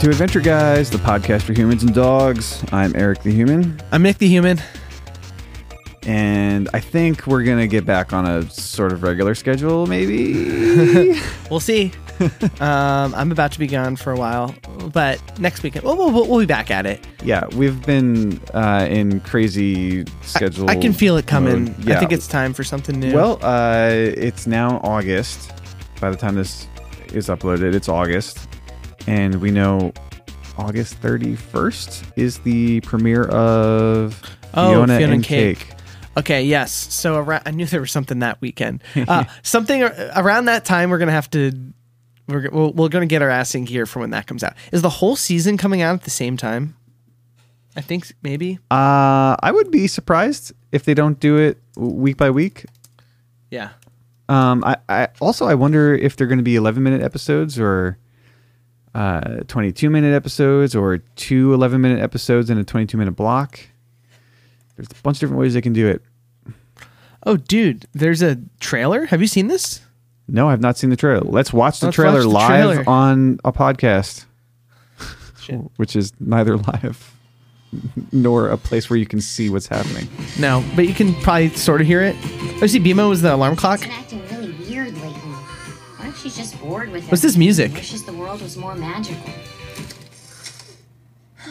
To Adventure Guys, the podcast for humans and dogs. I'm Eric the Human, I'm Nick the Human. and I think we're going to get back on a sort of regular schedule, maybe. We'll see. um, I'm about to be gone for a while, but next weekend we'll, we'll, we'll be back at it. yeah, we've been uh, in crazy schedule. I can feel it coming. mode. I think it's time for something new. Well, uh, it's now August. By the time this is uploaded, it's August. And we know August 31st is the premiere of Oh, Fionna, Fionna and Cake. Cake. okay, yes. So around, I knew there was something that weekend. Uh, something ar- around that time, we're gonna have to. We're, we're, we're gonna get our ass in gear for when that comes out. Is the whole season coming out at the same time? I think maybe. Uh, I would be surprised if they don't do it week by week. Yeah. Um, I, I also I wonder if they're going to be 11 minute episodes or uh, 22 minute episodes or two 11 minute episodes in a 22 minute block. There's a bunch of different ways they can do it. Oh, dude, there's a trailer. Have you seen this? No, I've not seen the trailer. Let's watch the Let's trailer watch the live trailer. on a podcast, which is neither live nor a place where you can see what's happening. No, but you can probably sort of hear it. Oh, see, BMO was the alarm clock. She's just bored with What's this music? Wishes the world was more magical.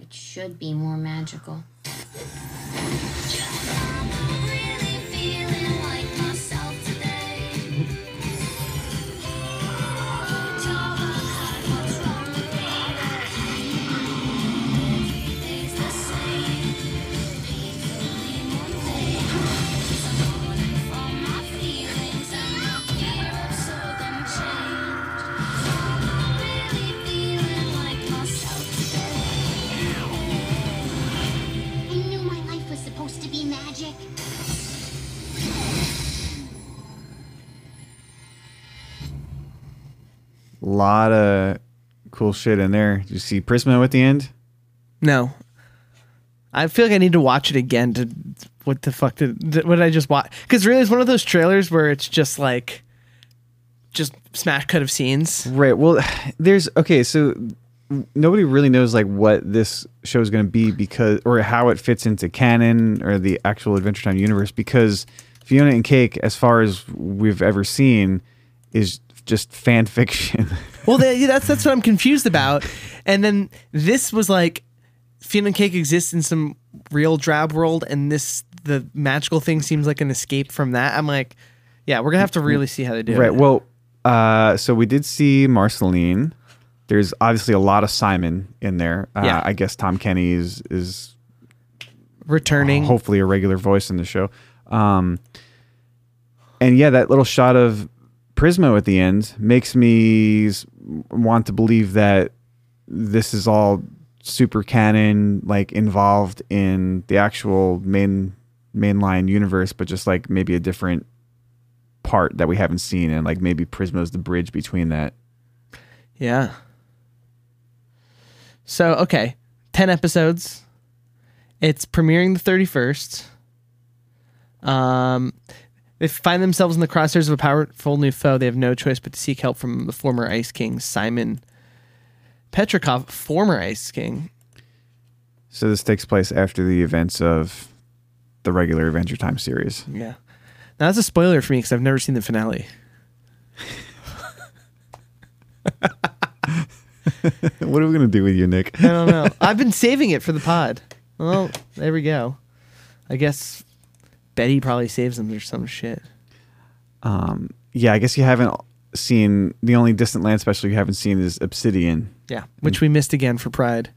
It should be more magical. Lot of cool shit in there. Did you see Prismo at the end? No. I feel like I need to watch it again to what the fuck did, did what did I just watch? Because really, it's one of those trailers where it's just like, just smash cut of scenes. Right. Well, there's okay. So nobody really knows like what this show is going to be because or how it fits into canon or the actual Adventure Time universe because Fionna and Cake, as far as we've ever seen, is just fan fiction. Well, that, that's that's what I'm confused about. And then this was like, Fionna Cake exists in some real drab world, and this the magical thing seems like an escape from that. I'm like, yeah, we're gonna have to really see how they do right. it. Right. Well, uh, so we did see Marceline. There's obviously a lot of Simon in there. Uh, Yeah. I guess Tom Kenny is is returning. hopefully a regular voice in the show. Um, and yeah, that little shot of Prismo at the end makes me want to believe that this is all super canon, like involved in the actual main mainline universe, but just like maybe a different part that we haven't seen, and like maybe Prismo's the bridge between that. Yeah. So, okay, 10 episodes. It's premiering the 31st. Um, they find themselves in the crosshairs of a powerful new foe. They have no choice but to seek help from the former Ice King, Simon Petrikov, former Ice King. So this takes place after the events of the regular Adventure Time series. Yeah. Now, that's a spoiler for me because I've never seen the finale. what are we gonna do with you, Nick? I don't know. I've been saving it for the pod. Well, there we go. I guess Betty probably saves them or some shit. Um, yeah, I guess you haven't seen the only distant land special you haven't seen is Obsidian. Yeah, which we missed again for Pride.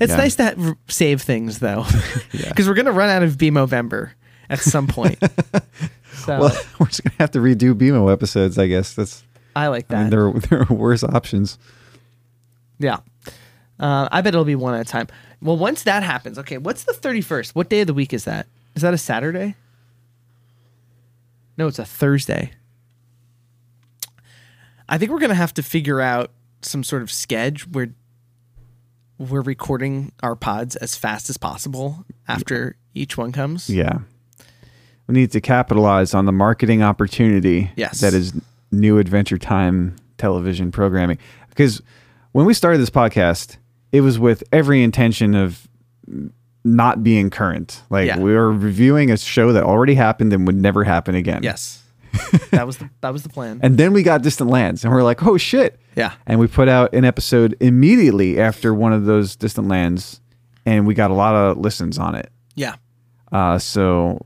It's Yeah. nice to ha- save things though, because we're gonna run out of B Movember at some point. so Well, we're just gonna have to redo BMO episodes. I guess that's. I like that. I mean, there are, there are worse options. yeah, uh, I bet it'll be one at a time. Well, once that happens, okay. What's the thirty first? What day of the week is that? Is that a Saturday? No, it's a Thursday. I think we're gonna have to figure out some sort of sketch where we're recording our pods as fast as possible after each one comes. Yeah, we need to capitalize on the marketing opportunity. Yes. that is new Adventure Time television programming because when we started this podcast, it was with every intention of not being current. Like Yeah. we were reviewing a show that already happened and would never happen again. Yes. that was the that was the plan. And then we got Distant Lands, and we're like, oh shit. Yeah. And we put out an episode immediately after one of those Distant Lands, and we got a lot of listens on it. yeah. Uh, so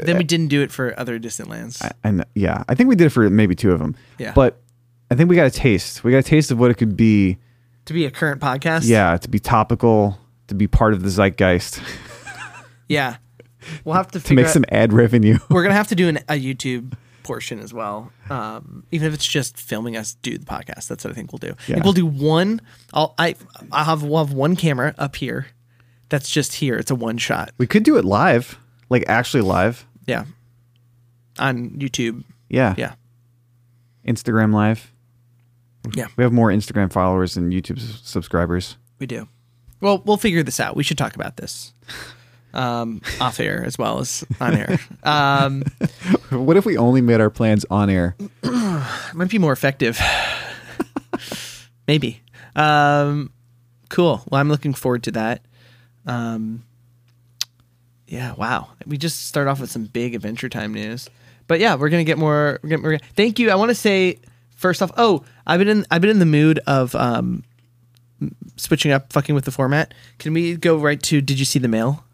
Then we didn't do it for other distant lands. and yeah, I think we did it for maybe two of them. Yeah. But I think we got a taste. We got a taste of what it could be. to be a current podcast. Yeah, to be topical, to be part of the zeitgeist, Yeah. We'll have to to make out- some ad revenue. We're gonna have to do an, a YouTube portion as well. Um, even if it's just filming us do the podcast, that's what I think we'll do. Yeah. we'll do one. I'll I I have we'll have one camera up here. That's just here. It's a one shot. we could do it live, like actually live. Yeah. On YouTube. Yeah. Yeah. Instagram live. Yeah. We have more Instagram followers than YouTube subscribers. We do. Well, we'll figure this out. We should talk about this. Um, off air as well as on air. Um, What if we only made our plans on air? might be more effective. Maybe. Um, cool. Well, I'm looking forward to that. Um, yeah. Wow. We just start off with some big Adventure Time news, but yeah, we're gonna get more. We're gonna, we're gonna, thank you. I want to say first off. Oh, I've been in. I've been in the mood of um, switching up, fucking with the format. Can we go right to? Did you see the mail?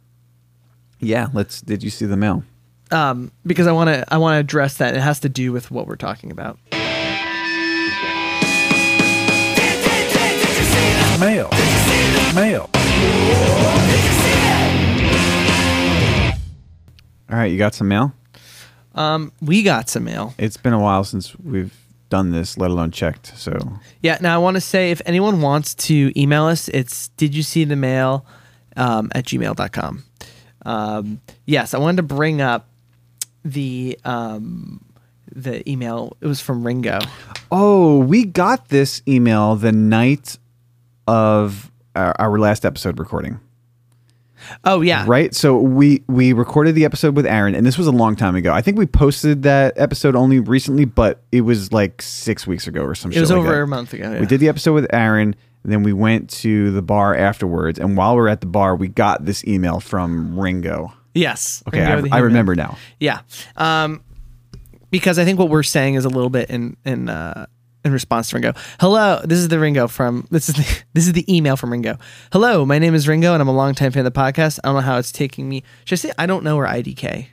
Yeah. Let's. Did you see the mail? um, because I want to I want to address that. It has to do with what we're talking about. Mail. Mail. All right. You got some mail. Um, we got some mail. It's been a while since we've done this, let alone checked. So Yeah. Now I want to say if anyone wants to email us, it's did you see the mail um, at gmail.com. Um, yes, I wanted to bring up the um, the email. It was from Ringo. Oh, we got this email the night of our, our last episode recording, Oh yeah. right? So we we recorded the episode with Aaron, and this was a long time ago. I think we posted that episode only recently, but it was like six weeks ago or some. It was like over that. a month ago. yeah. We did the episode with Aaron, and then we went to the bar afterwards. And while we were at the bar, we got this email from Ringo. Yes. Okay, Ringo I, I remember now. Yeah. Um, because I think what we're saying is a little bit in in uh, in response to Ringo. Hello, this is the Ringo from this is the, this is the email from Ringo. Hello, my name is Ringo, and I'm a longtime fan of the podcast. I don't know how it's taking me. Should I say I don't know or IDK?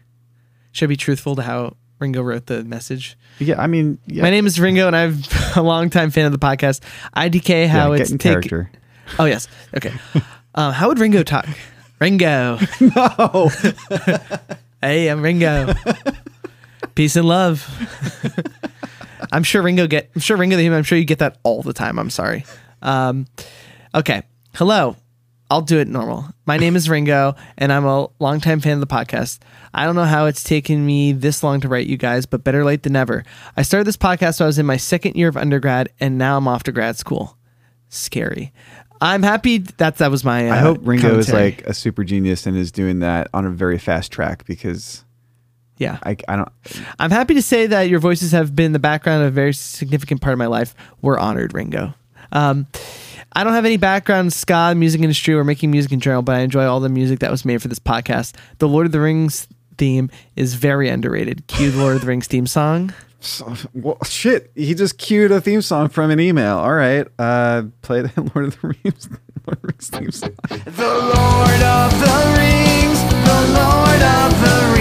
Should I be truthful to how Ringo wrote the message? Yeah, I mean, yeah, My name is Ringo, and I'm a longtime fan of the podcast. IDK, how yeah, it's taking. character. Oh yes, okay. um, how would Ringo talk? Ringo. No, Hey, I'm Ringo. Peace and love. I'm sure Ringo get. I'm sure Ringo the human. I'm sure you get that all the time. I'm sorry. Um, okay. Hello. I'll do it normal. My name is Ringo, and I'm a longtime fan of the podcast. I don't know how it's taken me this long to write you guys, but better late than never. I started this podcast when I was in my second year of undergrad, and now I'm off to grad school. Scary. I'm happy that that was my. Uh, I hope Ringo is like a super genius and is doing that on a very fast track because yeah. I, I don't. I'm happy to say that your voices have been the background of a very significant part of my life. We're honored, Ringo. Um, I don't have any background in ska, music industry, or making music in general, but I enjoy all the music that was made for this podcast. The Lord of the Rings theme is very underrated. Cue the Lord of the Rings theme song. So, well, shit, he just cued a theme song from an email. All right, uh, play the Lord of the Rings, Lord of the Rings theme song. The Lord of the Rings, the Lord of the Rings,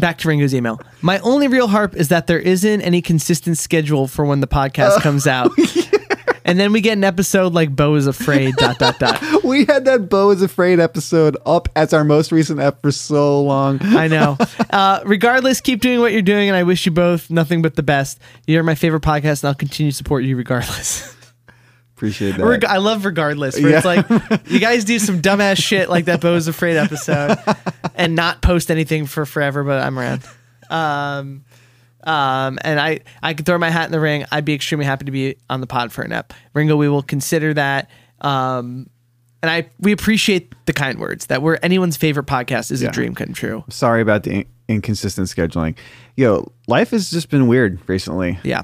back to Ringo's email. My only real harp is that there isn't any consistent schedule for when the podcast comes out. And then we get an episode like Beau is afraid. dot dot dot. We had that Beau is Afraid episode up as our most recent ep for so long. I know. Uh, regardless, keep doing what you're doing, and I wish you both nothing but the best. You're my favorite podcast, and I'll continue to support you regardless. Appreciate that. Reg- I love regardless. Where it's like you guys do some dumbass shit like that Beau's Afraid episode, and not post anything for forever. But I'm around. Um, um, and I I could throw my hat in the ring. I'd be extremely happy to be on the pod for an ep. Ringo, we will consider that. Um, and I we appreciate the kind words that we're anyone's favorite podcast is Yeah. a dream come true. Sorry about the in- inconsistent scheduling. Yo, life has just been weird recently. Yeah.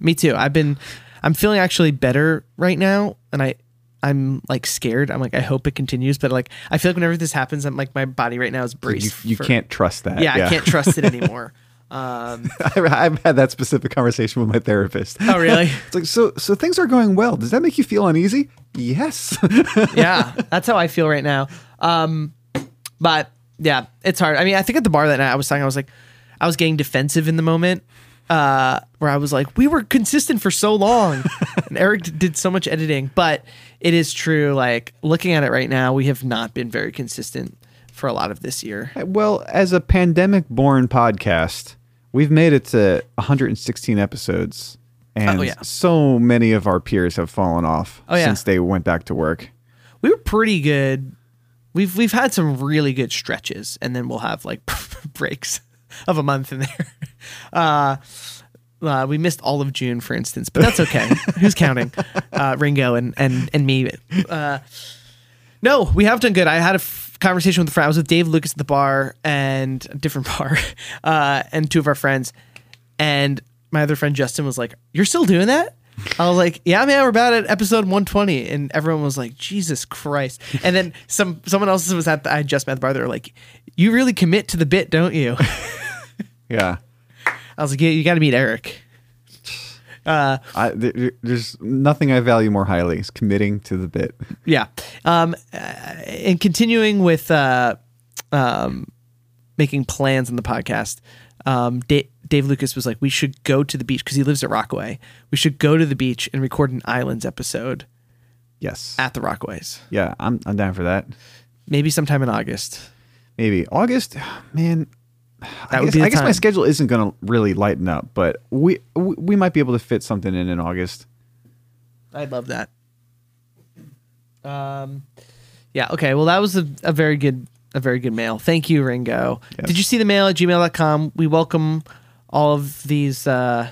Me too. I've been I'm feeling actually better right now and I I'm like scared. I'm like I hope it continues, but like I feel like whenever this happens, I'm like my body right now is You, braced. you for- can't trust that. Yeah, I can't trust it anymore. Um I've had that specific conversation with my therapist. oh really? It's like so. So things are going well. Does that make you feel uneasy? Yes. yeah, that's how I feel right now. Um, but yeah, it's hard. I mean, I think at the bar that night I was talking, I was like, I was getting defensive in the moment, uh, where I was like, we were consistent for so long, and Eric did so much editing. But it is true. Like looking at it right now, we have not been very consistent for a lot of this year. well, as a pandemic-born podcast, we've made it to 116 episodes, and Oh, yeah. so many of our peers have fallen off Oh, yeah. since they went back to work. We were pretty good. We've we've had some really good stretches, and then we'll have like breaks of a month in there. Uh, uh, we missed all of June, for instance, but that's okay. Who's counting? Uh, Ringo and and and me. Uh, no, we have done good. I had a f- conversation with a friend. I was with Dave Lucas at the bar and a different bar, uh, and two of our friends. And my other friend Justin was like, "You're still doing that?" I was like, "Yeah, man, we're about at episode 120." And everyone was like, "Jesus Christ!" And then some someone else was at the, I just met the bar. They're like, "You really commit to the bit, don't you?" Yeah. I was like, "Yeah, you got to meet Eric." I, there, there's nothing I value more highly is committing to the bit. Yeah. Um, uh, and continuing with uh, um, making plans on the podcast, um, Da- Dave Lucas was like, we should go to the beach because he lives at Rockaway. We should go to the beach and record an Islands episode Yes. at the Rockaways. yeah, I'm I'm down for that. Maybe sometime in August. Maybe August, man. That I would guess, be I guess my schedule isn't going to really lighten up, but we, we we might be able to fit something in in August. I'd love that. Um, yeah. Okay. Well, that was a, a very good, a very good mail. Thank you, Ringo. Yes. Did you see the mail at gmail.com? We welcome all of these, uh,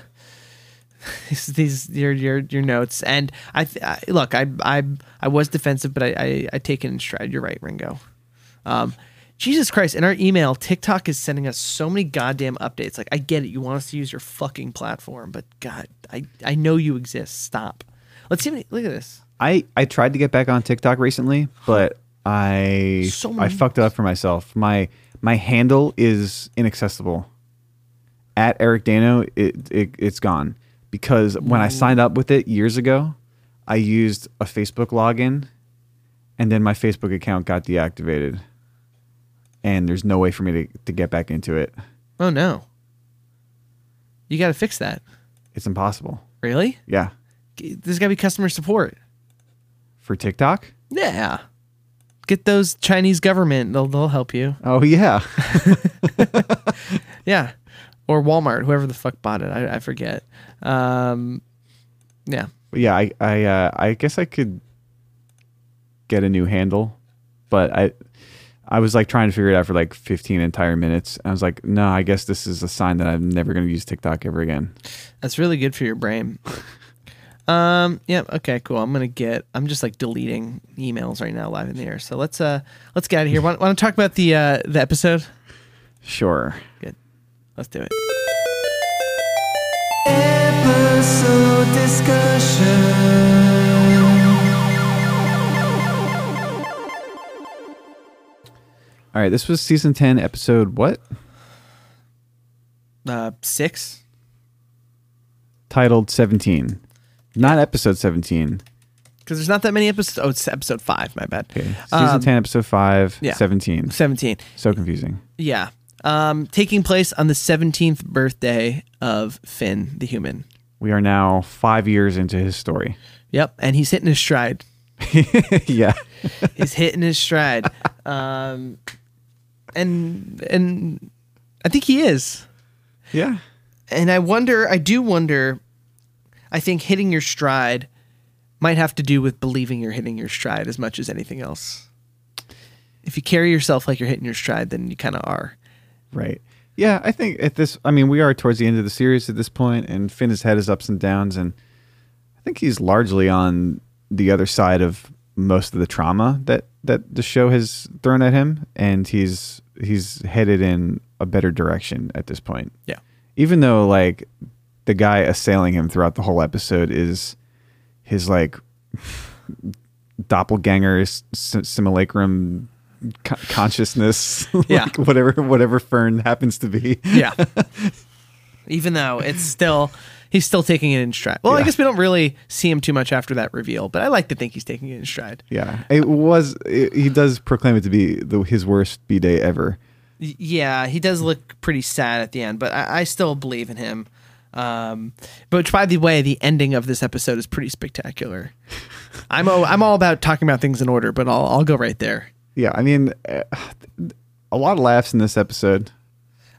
these, these your, your, your notes. And I, th- I look, I, I, I was defensive, but I, I, I take it in stride. You're right, Ringo. Um, Jesus Christ, in our email, TikTok is sending us so many goddamn updates. Like, I get it. You want us to use your fucking platform, but God, I, I know you exist. Stop. Let's see. Look at this. I I tried to get back on TikTok recently, but I So I fucked it up for myself. My my handle is inaccessible. At Eric Daino, it, it it's gone because when I signed up with it years ago, I used a Facebook login, and then my Facebook account got deactivated, and there's no way for me to to get back into it. Oh no. You got to fix that. It's impossible. Really? Yeah, There's got to be customer support. for TikTok. Yeah. Get those Chinese government. They'll they'll help you. Oh yeah, Yeah. Or Walmart, whoever the fuck bought it. I, I forget. Um, yeah. yeah. I I uh, I guess I could get a new handle, but I I was like trying to figure it out for like 15 entire minutes. I was like, no, I guess this is a sign that I'm never going to use TikTok ever again. That's really good for your brain. Um, yeah, okay, cool. I'm gonna get I'm just like deleting emails right now live in the air. So let's uh let's get out of here. Want, want to talk about the uh the episode? Sure. Good. Let's do it. Episode discussion. All right, this was season 10, episode what? Uh six? Titled 17. Not episode 17. Because there's not that many episodes. Oh, it's episode five, my bad. Okay. Season Um, 10, episode 5, yeah. 17. Seventeen. So confusing. Yeah. Um, taking place on the 17th birthday of Finn, the human. We are now five years into his story. Yep. And he's hitting his stride. yeah. He's hitting his stride. Um, and, and I think he is. Yeah. And I wonder, I do wonder, I think hitting your stride might have to do with believing you're hitting your stride as much as anything else. If you carry yourself like you're hitting your stride, then you kind of are. Right. Yeah, I think at this, I mean, we are towards the end of the series at this point, and Finn has had his ups and downs, and I think he's largely on the other side of most of the trauma that that the show has thrown at him, and he's he's headed in a better direction at this point. Yeah. Even though like the guy assailing him throughout the whole episode is his like doppelganger simulacrum co- consciousness Yeah. like whatever whatever fern happens to be Yeah. Even though it's still he's still taking it in stride. Well, I guess we don't really see him too much after that reveal, but I like to think he's taking it in stride. yeah it was it, he does proclaim it to be the, his worst b-day ever Yeah, he does look pretty sad at the end, but I, I still believe in him. Um, but by the way, the ending of this episode is pretty spectacular. I'm o- I'm all about talking about things in order, but I'll I'll go right there. yeah i mean uh, a lot of laughs in this episode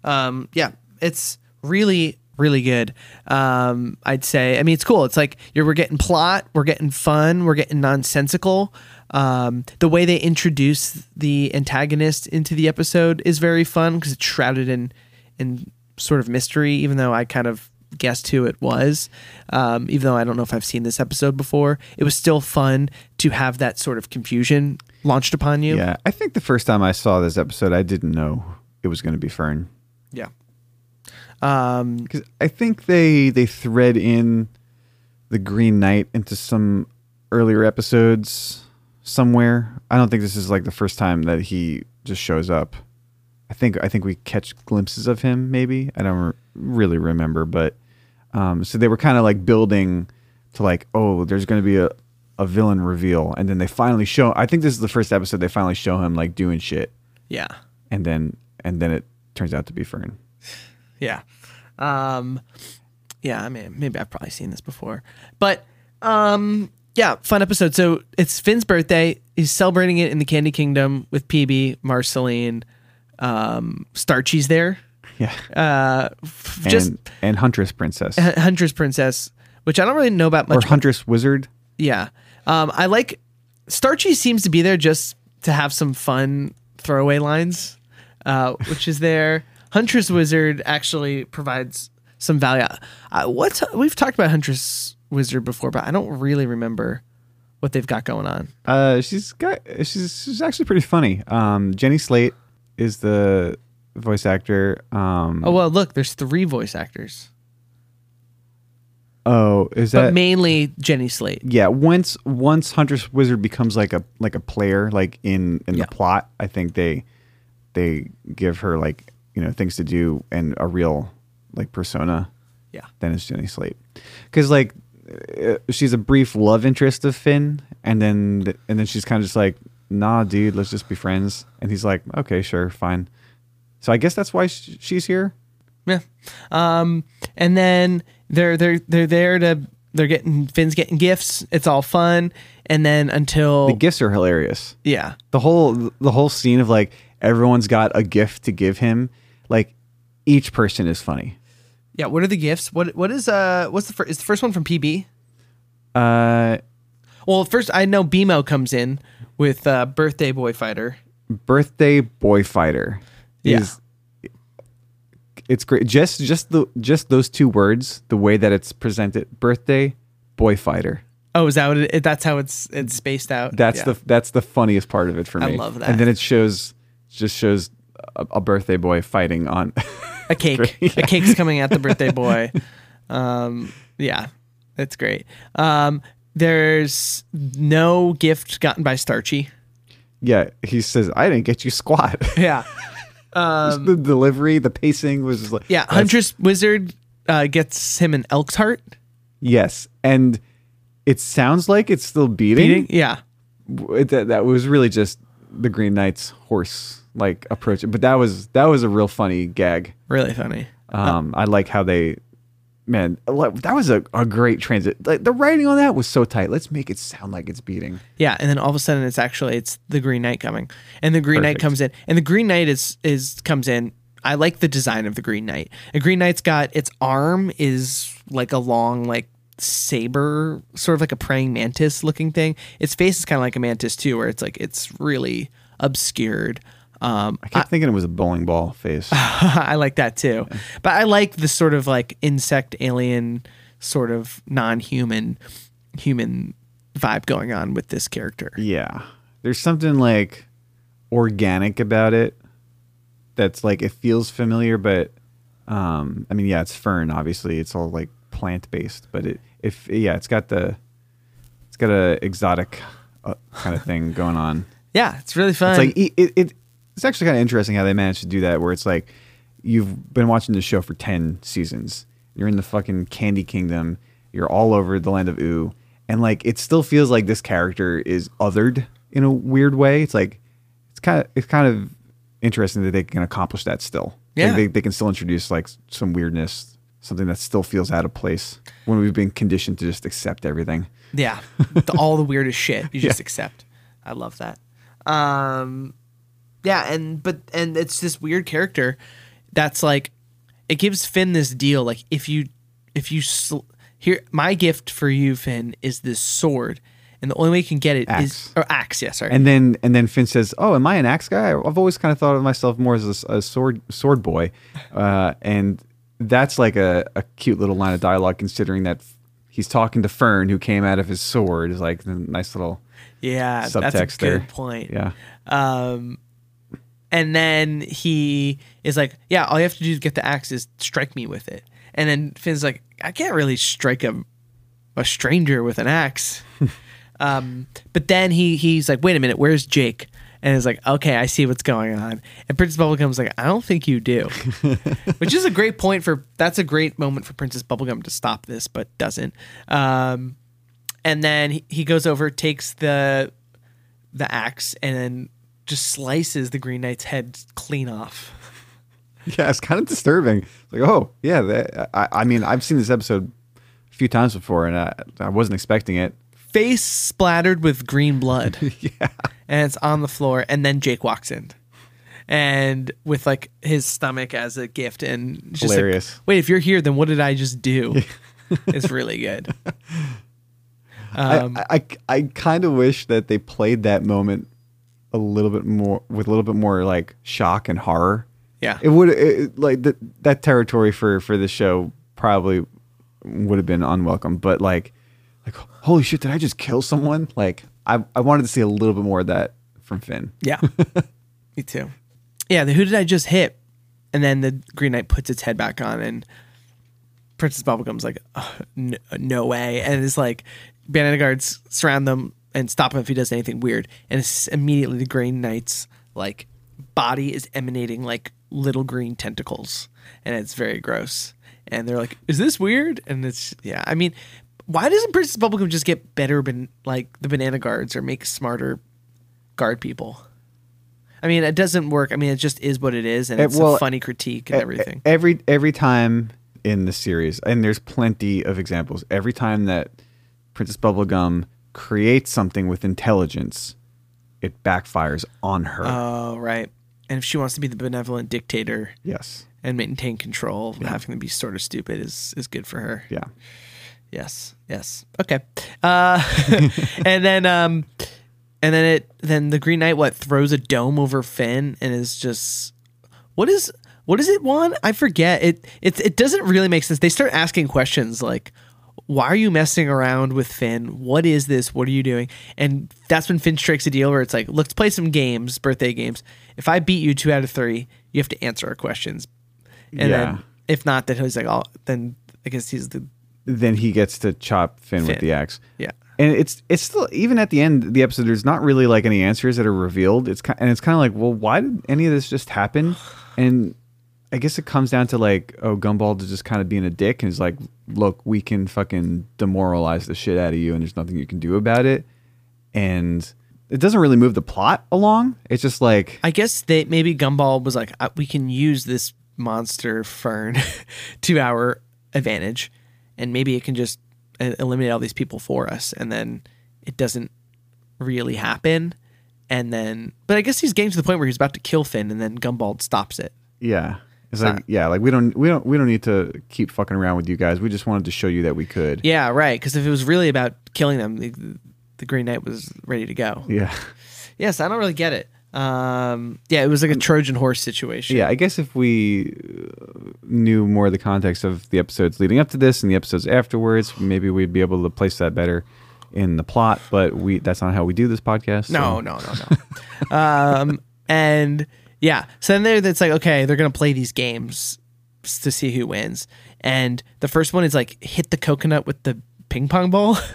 Um, yeah, it's really really good. Um, I'd say. I mean, it's cool. It's like you're we're getting plot, we're getting fun, we're getting nonsensical. Um, the way they introduce the antagonist into the episode is very fun because it's shrouded in in sort of mystery. Even though I kind of guessed who it was, um, even though I don't know if I've seen this episode before, it was still fun to have that sort of confusion launched upon you. yeah i think the first time i saw this episode i didn't know it was going to be fern yeah. Um, because i think they they thread in the green knight into some earlier episodes somewhere. I don't think this is like the first time that he just shows up. I think i think we catch glimpses of him maybe. I don't re- really remember but um so they were kind of like building to like oh there's going to be a a villain reveal. And then they finally show i think this is the first episode they finally show him like doing shit. Yeah. and then and then it turns out to be fern Yeah. Um yeah, I mean maybe I've probably seen this before. But um yeah, fun episode. So it's Finn's birthday. He's celebrating it in the Candy Kingdom with PB, Marceline, um Starchy's there. yeah Uh f- and just and huntress princess H- Huntress Princess, which I don't really know about much. or huntress wizard yeah. Um I like Starchy seems to be there just to have some fun throwaway lines, uh, which is there. Huntress Wizard actually provides some value. Uh, what's we've talked about Huntress Wizard before, but I don't really remember what they've got going on. Uh, she's got she's she's actually pretty funny. Um, Jenny Slate is the voice actor. Um, Oh well, look, there's three voice actors, oh, is that but mainly Jenny Slate. yeah? Once once Huntress Wizard becomes like a like a player, like in in Yeah. the plot, I think they they give her like you know things to do and a real like persona. Yeah, Then it's Jenny Slate, because like uh, she's a brief love interest of Finn, and then and then she's kind of just like, nah, dude, let's just be friends. And he's like, okay, sure, fine. So I guess that's why sh- she's here. yeah. Um, and then they're they're they're there to they're getting Finn's getting gifts. It's all fun, and then until The gifts are hilarious. yeah, The whole the whole scene of like everyone's got a gift to give him. Like each person is funny. yeah. What are the gifts? What what is uh what's the first? Is the first one from PB? Uh, Well, first I know BMO comes in with uh, birthday boy fighter. birthday boy fighter Yeah. is it's great. Just just the just those two words, the way that it's presented, birthday boy fighter. Oh, is that what it, that's how it's it's spaced out? That's Yeah. the that's the funniest part of it for me. I love that. And then it shows just shows a, a birthday boy fighting on. a cake. great. A cake's coming at the birthday boy. Um, yeah, that's great. Um, there's no gift gotten by Starchy. yeah, he says, "I didn't get you squat." Yeah, Just the delivery, the pacing was just like Um, yeah. Huntress Wizard uh, gets him an elk's heart. Yes, and it sounds like it's still beating. Beating. Yeah, It- that, that was really just the Green Knight's horse like approach. it. But that was that was a real funny gag. really funny. Um, I like how they, man, that was a, a great transit. Like the writing on that was so tight. Let's make it sound like it's beating. Yeah, and then all of a sudden it's actually it's the Green Knight coming, and the Green Knight comes in, and the Green Knight is is comes in. I like the design of the Green Knight. The Green Knight's got its arm is like a long like saber, sort of like a praying mantis looking thing. Its face is kind of like a mantis too, where it's like it's really obscured. Um, I kept thinking it was a bowling ball face. I like that too. But I like the sort of like insect alien sort of non-human human vibe going on with this character. yeah. There's something like organic about it that's like it feels familiar, but um I mean yeah, it's fern, obviously. It's all like plant based, but it if yeah, it's got the it's got a exotic uh, kind of thing going on. Yeah, it's really fun. It's like it, it, it it's actually kind of interesting how they managed to do that where it's like you've been watching the show for 10 seasons. You're in the fucking candy kingdom. You're all over the land of Ooo and like it still feels like this character is othered in a weird way. It's like it's kind of it's kind of interesting that they can accomplish that still. Like, Yeah. they, they can still introduce like some weirdness, something that still feels out of place when we've been conditioned to just accept everything. Yeah, the, all the weirdest shit you just accept. I love that. Um, yeah, and but and it's this weird character that's like it gives Finn this deal. Like if you if you sl- here, my gift for you, Finn, is this sword, and the only way you can get it is Axe. or axe. Yeah, sorry. And then and then Finn says, "Oh, am I an axe guy? I've always kind of thought of myself more as a, a sword sword boy," uh, and that's like a, a cute little line of dialogue considering that he's talking to Fern, who came out of his sword. Is like the nice little yeah, subtext that's a there. good point. Yeah, Um, and then he is like, "Yeah, all you have to do to get the axe is strike me with it." And then Finn's like, "I can't really strike a a stranger with an axe." um, but then he he's like, "Wait a minute, where's Jake?" And it's like, "Okay, I see what's going on." And Princess Bubblegum's like, "I don't think you do," which is a great point for. That's a great moment for Princess Bubblegum to stop this, but doesn't. Um, and then he, he goes over, takes the the axe, and then just slices the Green Knight's head clean off. yeah, it's kind of disturbing. It's like, oh yeah, that, I, I mean, I've seen this episode a few times before, and I, I wasn't expecting it. Face splattered with green blood. yeah. And it's on the floor. And then Jake walks in. And with like his stomach as a gift. And just like, Hilarious. Wait, if you're here, then what did I just do? it's really good. Um, I, I, I kind of wish that they played that moment a little bit more with a little bit more like shock and horror. Yeah. it would it, like that that territory for for the show probably would have been unwelcome. But like, like holy shit, did I just kill someone? Like I I wanted to see a little bit more of that from Finn. Yeah. Me too. Yeah, the who did I just hit? And then the Green Knight puts its head back on and Princess Bubblegum's like, "Ugh, no, no way. And it's like, Banana Guards surround them and stop him if he does anything weird. And it's immediately the Green Knight's like body is emanating like little green tentacles. And it's very gross. And they're like, is this weird? And it's, yeah. I mean, why doesn't Princess Bubblegum just get better, ban- like the Banana Guards or make smarter guard people? I mean, it doesn't work. I mean, it just is what it is, and it's well, a funny critique and everything. Every every time in the series, and there's plenty of examples. Every time that Princess Bubblegum creates something with intelligence, it backfires on her. Oh, right. And if she wants to be the benevolent dictator yes. and maintain control, having to be sort of stupid is is good for her. Yeah. Yes. Yes. Okay. Uh, and then um, and then it then the Green Knight what throws a dome over Finn and is just what is what is it Juan? I forget it. It it doesn't really make sense. They start asking questions like. Why are you messing around with Finn? What is this? What are you doing? And that's when Finn strikes a deal where it's like, let's play some games, birthday games. If I beat you two out of three, you have to answer our questions. And Yeah. then if not, then he's like, oh, then I guess he's the Then he gets to chop Finn, with the axe. yeah. And it's it's still even at the end of the episode. There's not really like any answers that are revealed. It's ki- and it's kind of like, well, why did any of this just happen? And I guess it comes down to like, oh, Gumbald is just kind of being a dick, and he's like, look, we can fucking demoralize the shit out of you, and there's nothing you can do about it. And it doesn't really move the plot along. It's just like, I guess they maybe Gumbald was like, uh, we can use this monster fern to our advantage, and maybe it can just uh, eliminate all these people for us, and then it doesn't really happen. And then, but I guess he's getting to the point where he's about to kill Finn, and then Gumbald stops it. yeah. It's like, yeah, like we don't we don't we don't need to keep fucking around with you guys. We just wanted to show you that we could. Yeah, right. Because if it was really about killing them, the, the Green Knight was ready to go. Yeah. Yes, I don't really get it. Um, yeah, it was like a Trojan horse situation. Yeah, I guess if we uh, knew more of the context of the episodes leading up to this and the episodes afterwards, maybe we'd be able to place that better in the plot. But we that's not how we do this podcast. so- No, no, no, no. um, and yeah, so then there, it's like okay, they're gonna play these games to see who wins, and the first one is like hit the coconut with the ping pong ball.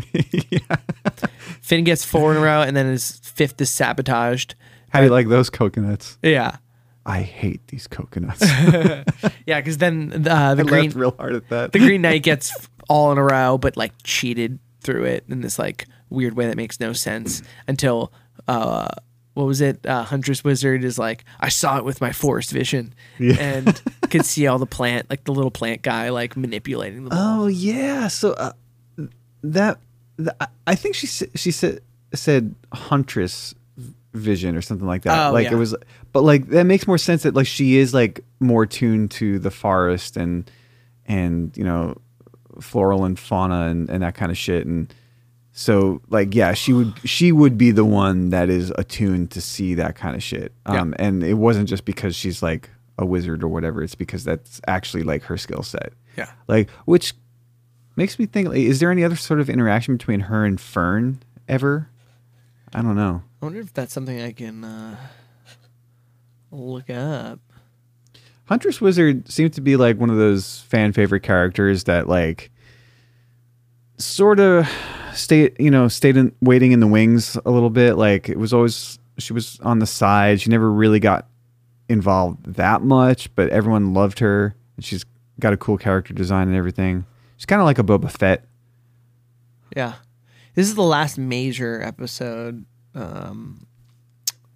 Finn gets four in a row, and then his fifth is sabotaged. How do you like those coconuts? Yeah, I hate these coconuts. yeah, because then uh, the I green real hard at that. the Green Knight gets all in a row, but like cheated through it in this like weird way that makes no sense until uh what was it? Uh, Huntress Wizard is like, I saw it with my forest vision and could see all the plant, like the little plant guy, like manipulating the ball. Oh yeah, so uh, that, th- I- think she she said said huntress vision or something like that. Oh, like yeah. it was, but like that makes more sense that like she is like more tuned to the forest and and you know floral and fauna and, and that kind of shit and so like yeah she would she would be the one that is attuned to see that kind of shit. Um and it wasn't just because she's like a wizard or whatever. It's because that's actually like her skill set. Yeah. like which makes me think like, is there any other sort of interaction between her and fern ever? I don't know. I wonder if that's something I can uh, look up. Huntress Wizard seems to be like one of those fan favorite characters that like sort of stayed, you know, stayed in waiting in the wings a little bit. Like it was always she was on the side. She never really got involved that much, but everyone loved her and she's got a cool character design and everything. She's kind of like a Boba Fett. Yeah. This is the last major episode um,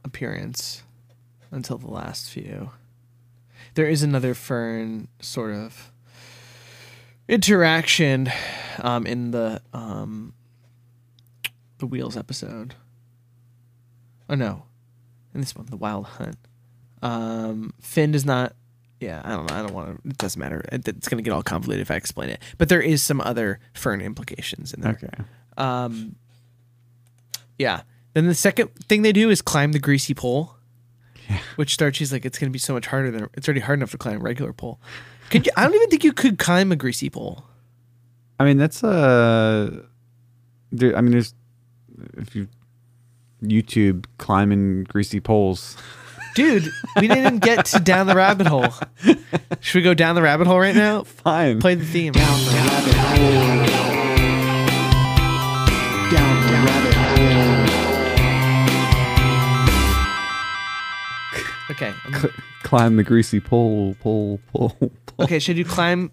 appearance until the last few. There is another Fern sort of interaction um, in the um, the Wheels episode. Oh no, in this one, the Wild Hunt. Um, Finn does not. Yeah, I don't know. I don't want to. It doesn't matter. It- It's going to get all convoluted if I explain it. But there is some other Fern implications in there. Okay. Um, yeah. Then the second thing they do is climb the greasy pole, Yeah. which Starchy's like, it's going to be so much harder than it's already hard enough to climb a regular pole. Could you? I don't even think you could climb a greasy pole. I mean, that's uh there, I mean, there's if you YouTube climbing greasy poles. Dude, we didn't get to down the rabbit hole. Should we go down the rabbit hole right now? Fine. Play the theme. Down the rabbit hole. Down the rabbit hole. Okay. I'm- climb the greasy pole, pole, pole. pole. okay, should you climb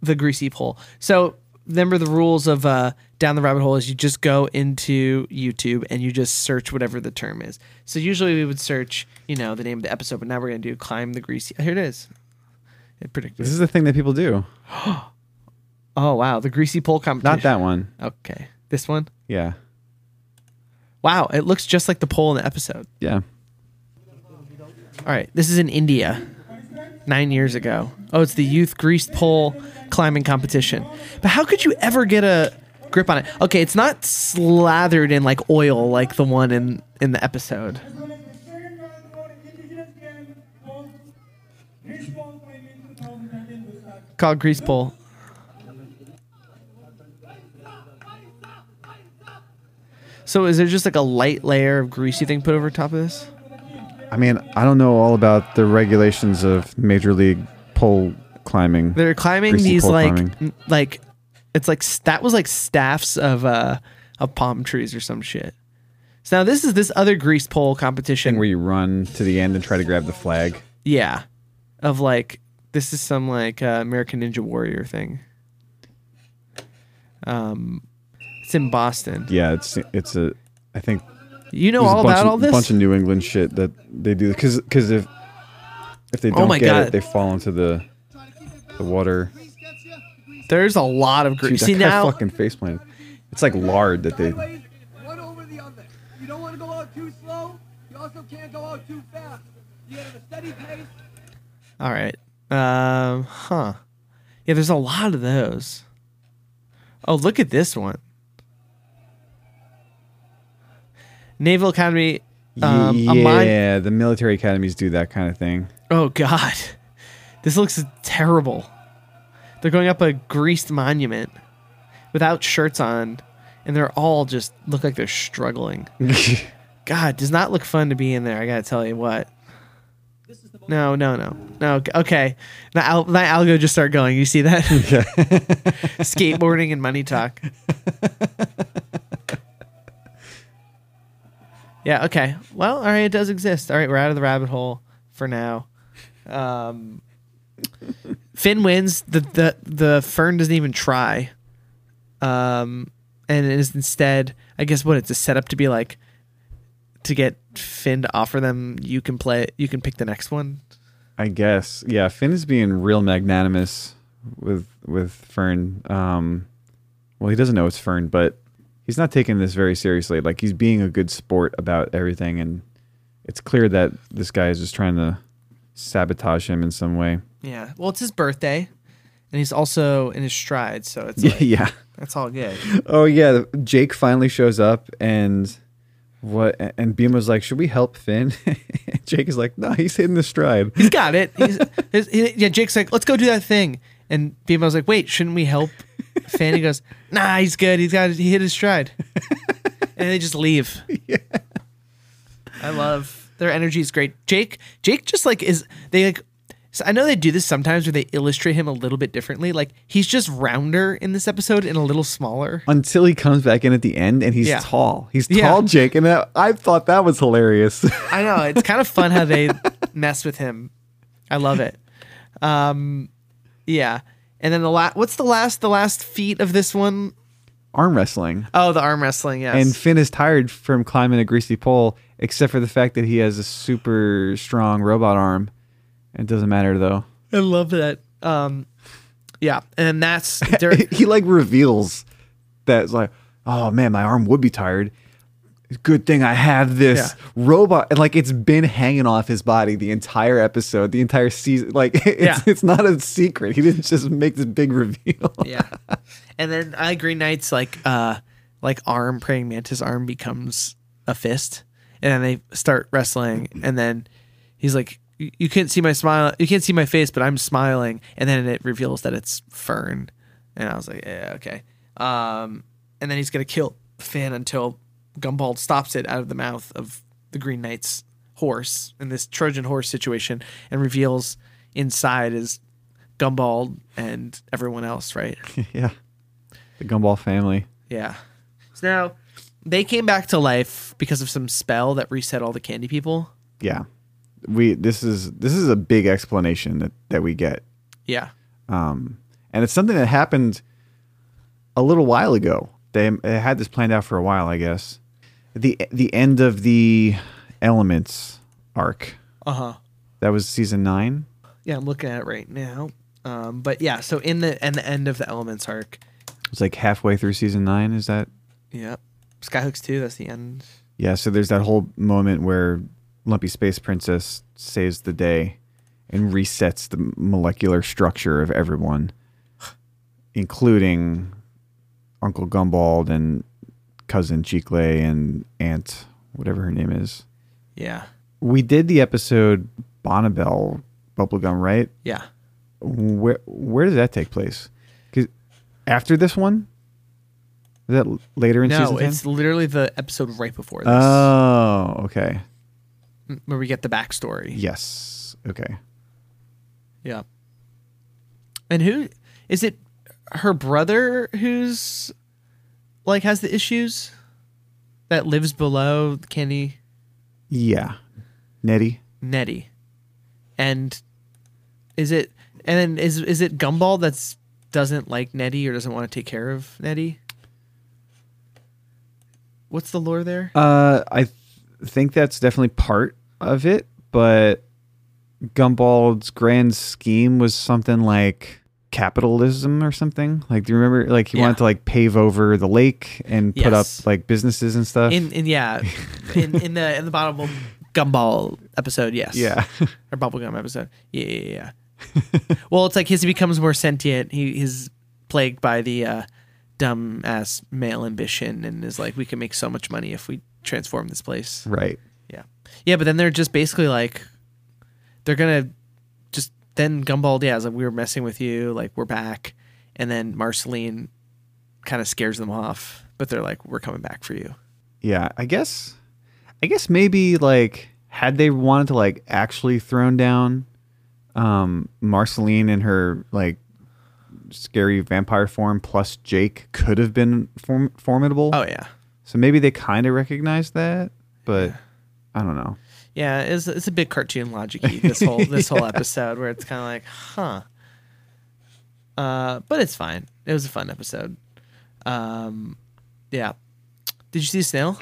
the greasy pole? So remember the rules of uh, down the rabbit hole is you just go into YouTube and you just search whatever the term is. So usually we would search, you know, the name of the episode, but now we're gonna do climb the greasy. Here it is. It predicted. This is the thing that people do. Oh wow, the greasy pole competition. Not that one. Okay, this one. Yeah. Wow, it looks just like the pole in the episode. Yeah. All right, this is in India, nine years ago. Oh, it's the youth greased pole climbing competition. But how could you ever get a grip on it? Okay, it's not slathered in like oil like the one in in the episode. Called grease pole. So is there just like a light layer of greasy thing put over top of this? I mean, I don't know all about the regulations of Major League pole climbing. They're climbing Greasy these pole like climbing. like it's like that was like staffs of uh of palm trees or some shit. So now this is this other grease pole competition. Thing where you run to the end and try to grab the flag. yeah, of like this is some like uh, American Ninja Warrior thing. Um, it's in Boston. Yeah, it's it's a. I think You know all about of, all this. bunch of New England shit that they do because because if if they Oh don't my get God. it, they fall into the the water. There's a lot of Dude, grease. that See guy now, fucking face planted. It's like lard that they. One over the other. You don't want to go out too slow. You also can't go out too fast. You have a steady pace. All right. Um, huh. Yeah, there's a lot of those. Oh, look at this one. Naval Academy. Um, yeah, mine- the military academies do that kind of thing. Oh God, this looks terrible. They're going up a greased monument without shirts on, and they're all just look like they're struggling. God, does not look fun to be in there. I gotta tell you what. No, no, no, no. Okay, now, Al- now Algo just start going. You see that? Skateboarding and money talk. yeah. Okay. Well, all right. It does exist. All right. We're out of the rabbit hole for now. Um, Finn wins. The the the Fern doesn't even try. Um, and it is instead, I guess, what it's a setup to be like to get Finn to offer them. You can play. You can pick the next one. I guess. Yeah, Finn is being real magnanimous with with Fern. Um, well, he doesn't know it's Fern, but he's not taking this very seriously. Like he's being a good sport about everything, and it's clear that this guy is just trying to sabotage him in some way. Yeah. Well, it's his birthday, and he's also in his stride, so it's Yeah, like, yeah. that's all good. Oh yeah, Jake finally shows up, and what? And BMO was like, "Should we help Finn?" Jake is like, "No, he's hitting the stride." He's got it. He's, his, he- yeah, Jake's like, let's go do that thing. And BMO's like, wait, shouldn't we help Finn? He goes, nah, he's good. He's got he hit his stride. and they just leave. I love their energy is great. Jake, Jake just like is they like so I know they do this sometimes where they illustrate him a little bit differently. Like he's just rounder in this episode and a little smaller. Until he comes back in at the end, and he's Yeah. tall. He's Yeah. tall, Jake, and that, I thought that was hilarious. I know it's kind of fun how they mess with him. I love it. Um, yeah. And then the last, what's the last, the last feat of this one? Arm wrestling. Oh, the arm wrestling. Yes. And Finn is tired from climbing a greasy pole, except for the fact that he has a super strong robot arm. It doesn't matter though. I love that. Um, yeah. And that's there. he like reveals that it's like, oh man, my arm would be tired. Good thing I have this Yeah. robot, and like it's been hanging off his body the entire episode, the entire season. Like it's Yeah. it's not a secret. He didn't just make this big reveal. yeah. And then I Green Knight's like, uh, like arm, praying mantis arm becomes a fist, and then they start wrestling, and then he's like, "You can't see my smile, you can't see my face, but I'm smiling," and then it reveals that it's Fern, and I was like, yeah, okay. Um, and then he's gonna kill Finn until Gumbald stops it out of the mouth of the Green Knight's horse in this Trojan horse situation, and reveals inside is Gumbald and everyone else, right? yeah, the Gumbald family. Yeah. So now they came back to life because of some spell that reset all the candy people. Yeah, we this is this is a big explanation that that we get. Yeah. um, and it's something that happened a little while ago. They, they had this planned out for a while, I guess. the The end of the Elements arc. Uh huh. That was season nine. Yeah, I'm looking at it right now. Um, but yeah, so in the and the end of the Elements arc, It's like halfway through season nine. Is that? yeah, Skyhooks two. That's the end. Yeah. So there's that whole moment where Lumpy Space Princess saves the day and resets the molecular structure of everyone, including Uncle Gumbald and cousin Chicle and Aunt, whatever her name is. Yeah. We did the episode Bonnibel Bubblegum, right? Yeah. Where where does that take place? Cause after this one? Is that later in No, season 10? it's literally the episode right before this, Oh, okay. Where we get the backstory. Yes. Okay. Yeah. And who is it? Her brother who's like has the issues that lives below Kenny Yeah. Neddy. Neddy, and is it? And then is is it Gumbald that's doesn't like Neddy or doesn't want to take care of Neddy? What's the lore there? Uh, I th- think that's definitely part of it, but Gumbald's grand scheme was something like capitalism or something. Like, do you remember? Like, he Yeah. wanted to like pave over the lake and put up like businesses and stuff. In in yeah, in in the in the bottom gumball episode, yes. Yeah. Or bubblegum episode. Yeah, yeah, yeah. well, it's like as he becomes more sentient, he he's plagued by the uh, dumb ass male ambition and is like, we can make so much money if we transform this place. right. Yeah. Yeah, but then they're just basically like they're gonna just then Gumbald, yeah, is like we were messing with you, like we're back. And then Marceline kind of scares them off, but they're like, We're coming back for you. Yeah, I guess I guess maybe like had they wanted to like actually thrown down um Marceline in her like scary vampire form plus Jake could have been form- formidable. Oh yeah. So maybe they kind of recognized that, but I don't know. Yeah, it's it's a bit cartoon logic this whole this whole episode where it's kind of like, huh. Uh, but it's fine. It was a fun episode. Um, yeah. Did you see the Snail?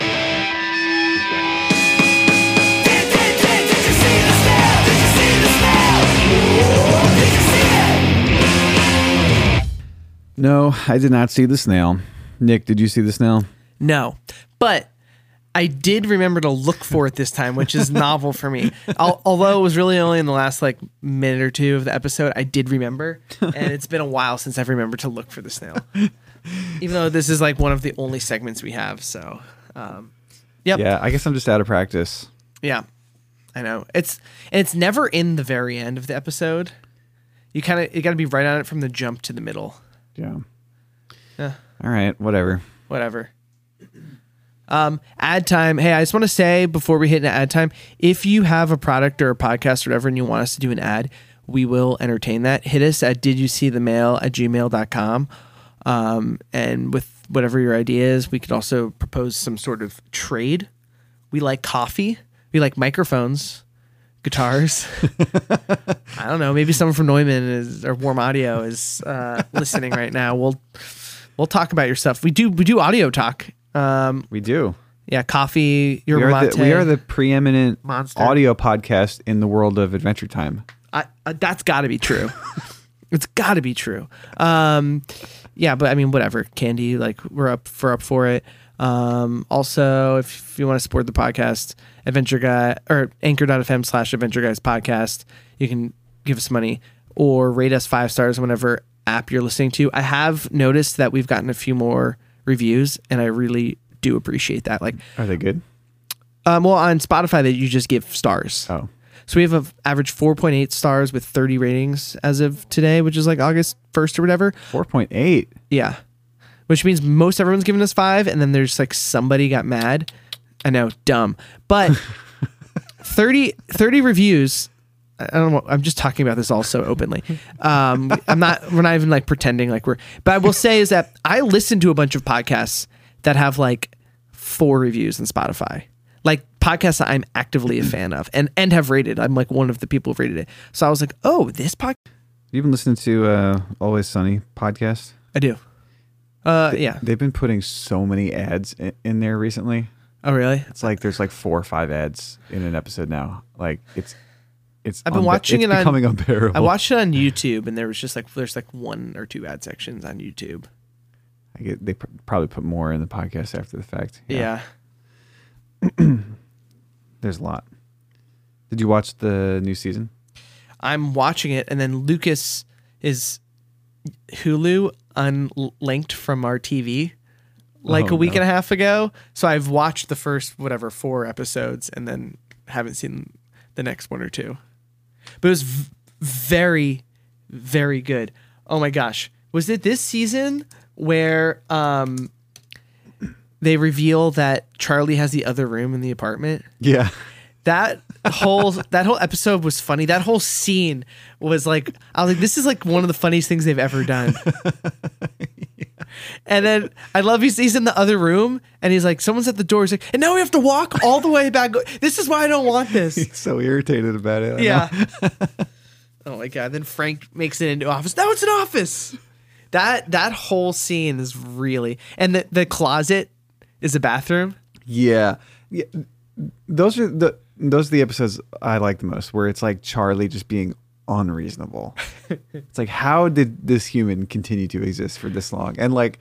No, I did not see the snail. Nick, did you see the snail? No, but I did remember to look for it this time, which is novel for me. Al- although it was really only in the last like minute or two of the episode, I did remember, and it's been a while since I've remembered to look for the snail. Even though this is like one of the only segments we have, so um, yep, Yeah, I guess I'm just out of practice. Yeah, I know. It's and it's never in the very end of the episode. You kind of you got to be right on it from the jump to the middle. Yeah. Yeah. All right, whatever. Whatever. Um, ad time. Hey, I just want to say before we hit an ad time, if you have a product or a podcast or whatever and you want us to do an ad, we will entertain that. Hit us at did you see the mail at gmail.com. Um, and with whatever your idea is, we could also propose some sort of trade. We like coffee. We like microphones, guitars. I don't know. Maybe someone from Neumann is or Warm Audio is uh, listening right now. We'll we'll talk about your stuff. We do we do audio talk. Um, We do. yeah, coffee. We are, mate. the, we are the preeminent Monster. audio podcast in the world of Adventure Time. I, uh, that's got to be true. it's got to be true. Um, yeah, but I mean, whatever. Candy, like we're up for up for it. Um, also, if you want to support the podcast, Adventure Guy or Anchor.fm slash Adventure Guys podcast, you can give us money or rate us five stars on whatever app you're listening to. I have noticed that we've gotten a few more reviews, and I really do appreciate that. Like, Are they good? um, well, on Spotify, that you just give stars. Oh, So we have an average 4.8 stars with 30 ratings as of today, which is like August 1st or whatever. 4.8. Yeah. Which means most everyone's giving us five, and then there's like somebody got mad. I know, dumb. But 30, 30 reviews. I don't know. I'm just talking about this all so openly. Um, I'm not. We're not even like pretending like we're. But I will say is that I listen to a bunch of podcasts that have like four reviews in Spotify, like podcasts that I'm actively a fan of and and have rated. I'm like one of the people who've rated it. So I was like, oh, this podcast. You've been listening to uh, Always Sunny podcast? I do. Uh, yeah. They've been putting so many ads in, in there recently. Oh, really? It's like there's like four or five ads in an episode now. Like it's it's I've been unbe- watching it's it on- unbearable. I watched it on YouTube, and there was just like there's like one or two ad sections on YouTube. I get, they pr- probably put more in the podcast after the fact. Yeah. There's a lot. Did you watch the new season? I'm watching it, and then Lucas is Hulu unlinked from our TV like Oh, a week no. and a half ago. So I've watched the first whatever four episodes, and then haven't seen the next one or two. But it was v- very, very good. Oh my gosh, was it this season where um they reveal that Charlie has the other room in the apartment? Yeah. that whole that whole episode was funny. That whole scene was like I was like, this is like one of the funniest things they've ever done. And then I love he's, he's in the other room and he's like, someone's at the door. He's like, and now we have to walk all the way back. This is why I don't want this. He's so irritated about it. I. Yeah. oh my god. Then Frank makes it into office. Now it's an office. That that whole scene is really and the, the closet is a bathroom. Yeah. yeah. Those are the those are the episodes I like the most where it's like Charlie just being unreasonable. it's like how did this human continue to exist for this long? And like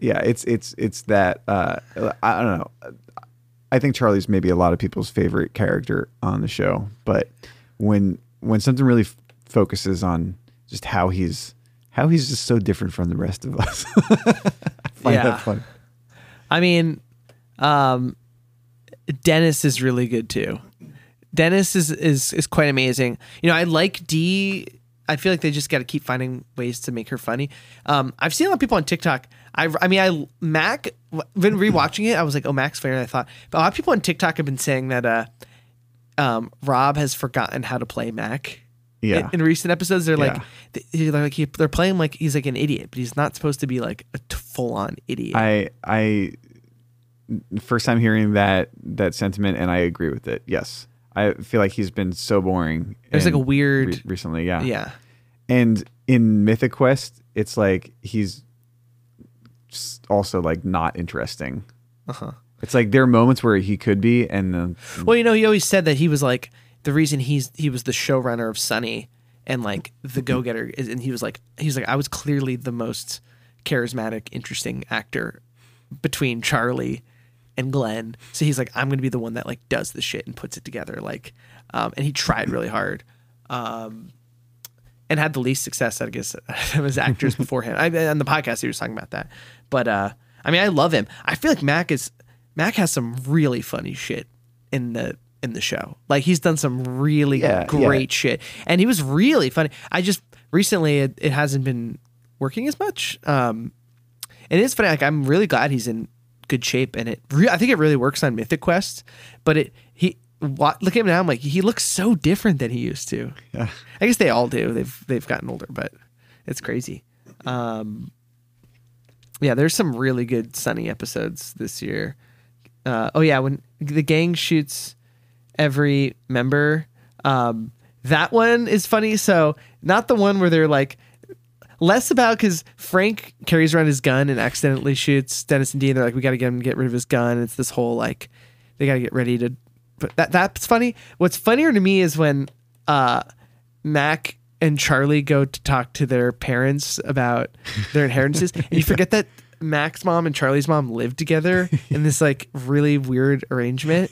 yeah, it's it's it's that uh I don't know. I think Charlie's maybe a lot of people's favorite character on the show, but when when something really f- focuses on just how he's how he's just so different from the rest of us, I find Yeah. that fun. I mean, um, Dennis is really good too. Dennis is is is quite amazing. You know, I like Dee. I feel like they just got to keep finding ways to make her funny. Um, I've seen a lot of people on TikTok. I, I mean, I Mac when rewatching it, I was like, oh, Mac's funnier than I thought. But a lot of people on TikTok have been saying that uh, um, Rob has forgotten how to play Mac. Yeah. In, in recent episodes, they're like, Yeah. they're like, he, they're playing like he's like an idiot, but he's not supposed to be like a full on idiot. I I first time hearing that that sentiment, and I agree with it. Yes, I feel like he's been so boring. There's like a weird- re- recently, yeah, yeah. And in Mythic Quest, it's like he's also like not interesting. Uh-huh. It's like there are moments where he could be, and then Well, you know, he always said that he was like the reason he's he was the showrunner of Sunny and like the go getter is, and he was like he's like I was clearly the most charismatic, interesting actor between Charlie and Glenn. So he's like I'm gonna be the one that like does the shit and puts it together. Like, um, and he tried really hard. Um, and had the least success, I guess, of his actors beforehand. I, on the podcast, he was talking about that. But uh, I mean, I love him. I feel like Mac is Mac has some really funny shit in the in the show. Like he's done some really Yeah, great yeah. shit, and he was really funny. I just recently it, it hasn't been working as much. Um, and it's funny. Like I'm really glad he's in good shape, and it. Re- I think it really works on Mythic Quest. But it he wa- look at him now. I'm like he looks so different than he used to. yeah, I guess they all do. They've they've gotten older, but it's crazy. Um, yeah, there's some really good Sunny episodes this year. Uh, oh yeah, when the gang shoots every member, um, that one is funny. So not the one where they're like less about because Frank carries around his gun and accidentally shoots Dennis and Dean. They're like, we got to get him to get rid of his gun. It's this whole like they got to get ready to. But that that's funny. What's funnier to me is when uh, Mac and Charlie go to talk to their parents about their inheritances, and you forget that Mac's mom and Charlie's mom live together in this like really weird arrangement.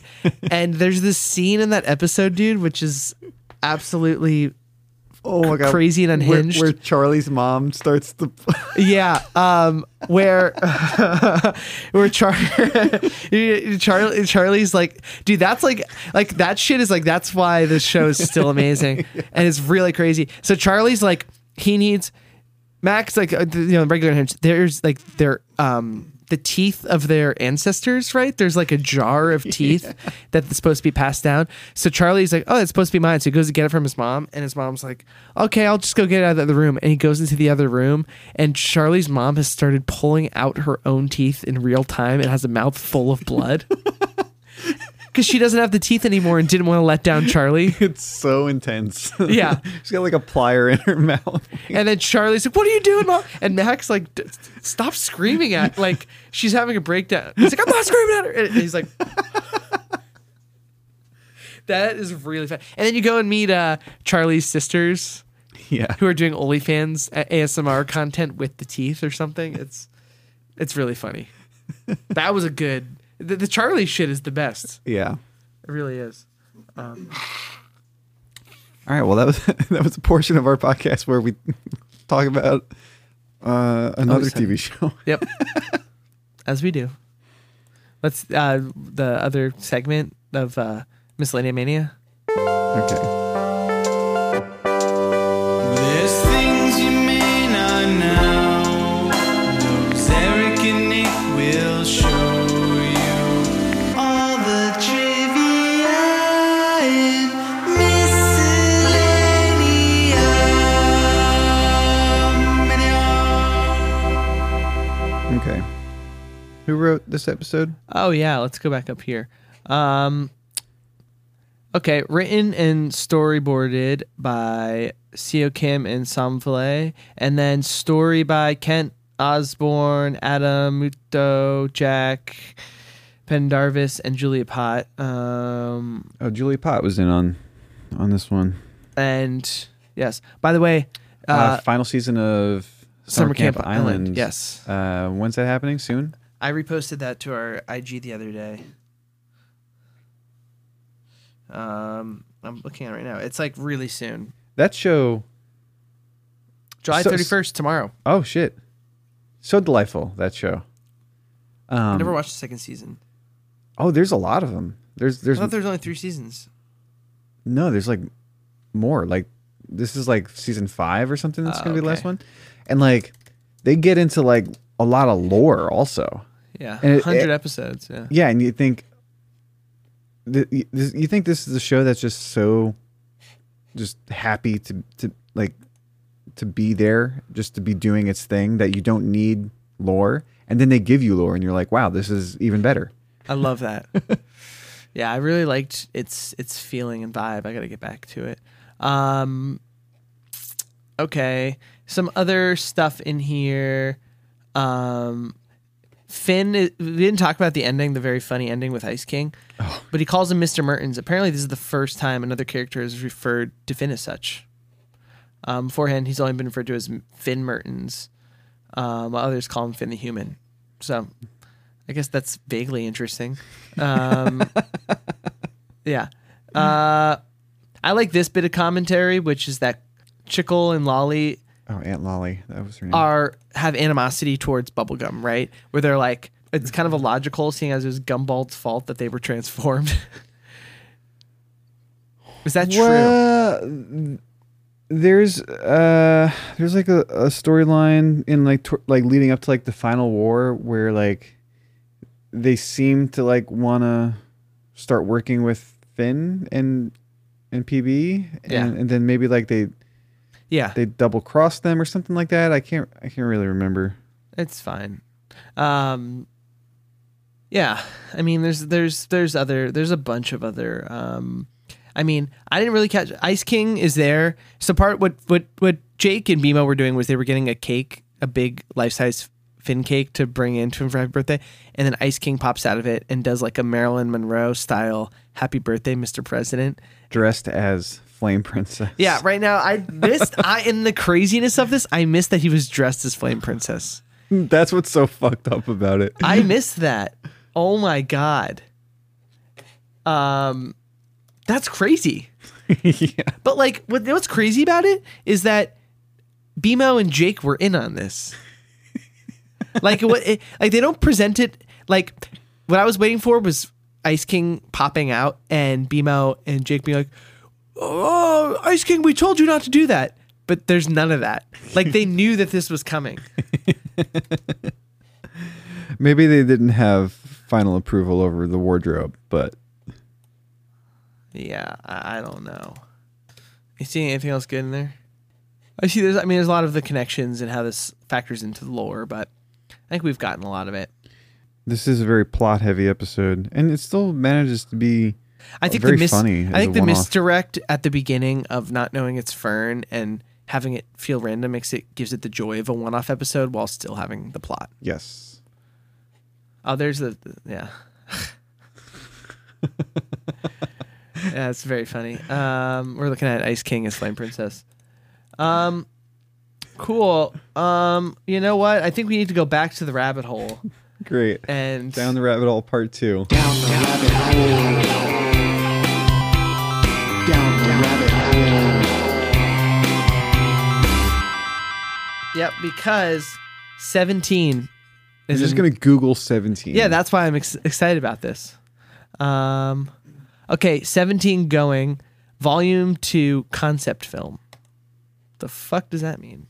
and there's this scene in that episode, dude, which is absolutely oh my god, crazy and unhinged. Where, Charlie's mom starts the yeah um where where Char- Charlie Charlie's like dude that's like like that shit is like that's why this show is still amazing and it's really crazy. So Charlie's like he needs Mac's like uh, you know regular hinge there's like their um the teeth of their ancestors right? There's like a jar of teeth that's supposed to be passed down. So Charlie's like oh it's supposed to be mine. So he goes to get it from his mom and his mom's like okay I'll just go get it out of the room. And he goes into the other room and Charlie's mom has started pulling out her own teeth in real time and has a mouth full of blood because she doesn't have the teeth anymore and didn't want to let down Charlie It's so intense. Yeah. she's got like a plier in her mouth. And then Charlie's like, "What are you doing, mom?" And Mac's like, D- "Stop screaming at like she's having a breakdown." He's like, "I'm not screaming at her." And he's like, "That is really fun." And then you go and meet uh, Charlie's sisters yeah, who are doing OnlyFans a- ASMR content with the teeth or something. It's it's really funny. That was a good. The, the Charlie shit is the best. yeah. It really is. All right. Well, that was that was a portion of our podcast where we talk about uh, another TV show. Yep. As we do. Let's uh the other segment of uh Miscellanea Mania. Okay. Wrote this episode? Oh yeah, let's go back up here. Um Okay, written and storyboarded by Seo Kim and Somvilay, and then story by Kent Osborne, Adam Muto, Jack Pendarvis, and Julia Pott. Um, Oh, Julia Pott was in on on this one. and yes, by the way, Uh, uh, final season of Summer Camp Island, yes. Uh, when's that happening? Soon. I reposted that to our IG the other day. Um, I'm looking at it right now. It's like really soon. That show. July So- 31st tomorrow. Oh shit, so delightful that show. I Um, never watched the second season. oh, there's a lot of them. There's I there's thought there was only three seasons. no, there's like more. Like this is like season five or something. That's Ah, gonna be the last one, and like they get into like a lot of lore also. Yeah, And hundred episodes. Yeah. Yeah, and you think th- you you think this is a show that's just so just happy to to like to be there, just to be doing its thing that you don't need lore, and then they give you lore, and you're like, wow, this is even better. I love that. yeah, I really liked its its feeling and vibe. I got to get back to it. Um, okay, some other stuff in here. Um, Finn, we didn't talk about the ending, the very funny ending with Ice King, but he calls him Mr. Mertens. Apparently, this is the first time another character has referred to Finn as such. Um, beforehand, he's only been referred to as Finn Mertens, um, while others call him Finn the Human. So, I guess that's vaguely interesting. Um, yeah. Uh, I like this bit of commentary, which is that Chicle and Lolly Oh, Aunt Lolly, that was her name. are have animosity towards bubblegum, right? Where they're like, it's kind of illogical, seeing as it was Gumbald's fault that they were transformed. is that true? There's uh there's like a, a storyline in like like leading up to like the final war where like they seem to like want to start working with Finn and and PB and, Yeah. and then maybe like they Yeah, they double cross them or something like that. I can't I can't really remember. it's fine. Um, yeah, I mean, there's there's there's other there's a bunch of other. Um, I mean, I didn't really catch Ice King is there. So part what what what Jake and BMO were doing was they were getting a cake, a big life size Finn cake to bring in to him for happy birthday, and then Ice King pops out of it and does like a Marilyn Monroe style "Happy Birthday, Mr. President." Dressed as Flame Princess. Yeah, right now I missed I in the craziness of this, I missed that he was dressed as Flame Princess. That's what's so fucked up about it. I missed that. Oh my god. Um that's crazy. yeah. But like what what's crazy about it is that BMO and Jake were in on this. like what it, like they don't present it like what I was waiting for was Ice King popping out and BMO and Jake being like, "Oh, Ice King, we told you not to do that." But there's none of that. Like they knew that this was coming. Maybe they didn't have final approval over the wardrobe, but Yeah, I, I don't know. You see anything else good in there? I see. There's. I mean, there's a lot of the connections and how this factors into the lore, but I think we've gotten a lot of it. this is a very plot heavy episode and it still manages to be I think very the mis- funny I think the one-off. misdirect at the beginning of not knowing it's Fern and having it feel random makes it gives it the joy of a one-off episode while still having the plot. yes Oh, there's the, the- yeah. yeah, it's very funny. Um, we're looking at Ice King as Flame Princess. Um, cool. Um, you know what? I think we need to go back to the rabbit hole great and down the rabbit hole part two Down the rabbit hole. Yep, because seventeen i'm is just in- gonna google 17 Yeah, that's why I'm ex- excited about this. Um, okay, 17 going, volume two concept film. The fuck does that mean?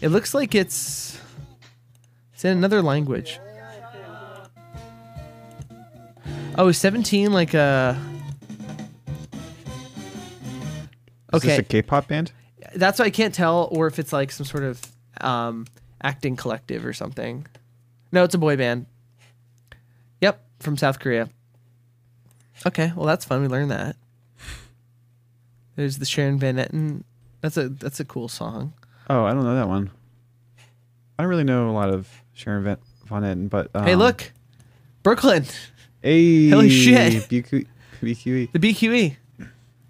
It looks like it's it's in another language. Oh, is 17 like a is this Okay a k-pop band that's why I can't tell, or if it's like some sort of um, acting collective or something. No, it's a boy band. Yep, from South Korea. Okay, well that's fun. We learned that. There's the Sharon Van Etten. That's a that's a cool song. oh i don't know that one i don't really know a lot of sharon van, von etten but um, hey, look, Brooklyn, hey Holy shit. BQ, bqe the BQE.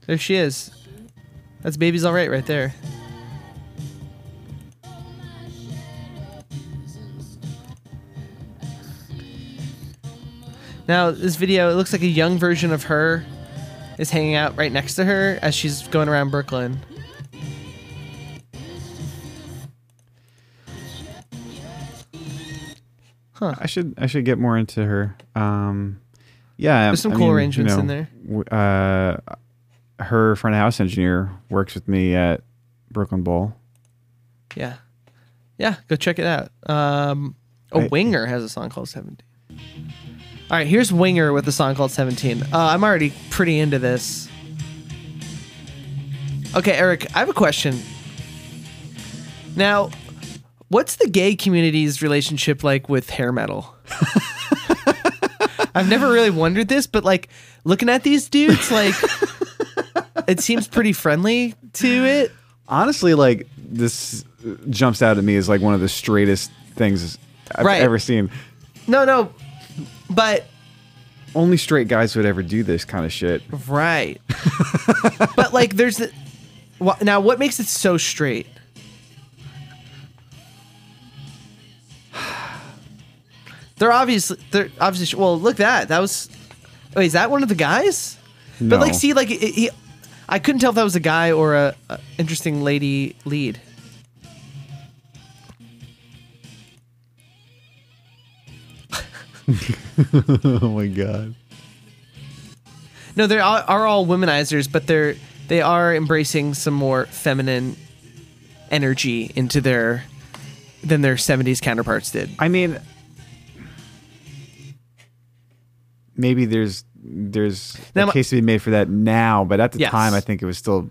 There she is. That's baby's all right right there. Now this video, it looks like a young version of her is hanging out right next to her as she's going around Brooklyn. Huh. I should I should get more into her. Um, yeah, There's some I cool mean, you arrangements in there. Uh, her front of house engineer works with me at Brooklyn Bowl. Yeah, yeah. Go check it out. Um, oh, I- Winger has a song called Seventeen. All right, here's Winger with a song called Seventeen. Uh, I'm already pretty into this. Okay, Eric, I have a question. Now, what's the gay community's relationship like with hair metal? I've never really wondered this, but like looking at these dudes, like it seems pretty friendly to it. Honestly, like this jumps out at me as like one of the straightest things I've Right. ever seen. No, no, but Only straight guys would ever do this kind of shit. right. but like, there's the wha- now. What makes it so straight? They're obviously they're obviously well. Look that. That was. Wait, is that one of the guys? But like, see, like he, I couldn't tell if that was a guy or a, a interesting lady lead. oh my god. No, they are, are all womenizers, but they're they are embracing some more feminine energy into their than their 70s counterparts did. I mean, maybe there's there's Now a case to be made for that now, but at the Yes. time, I think it was still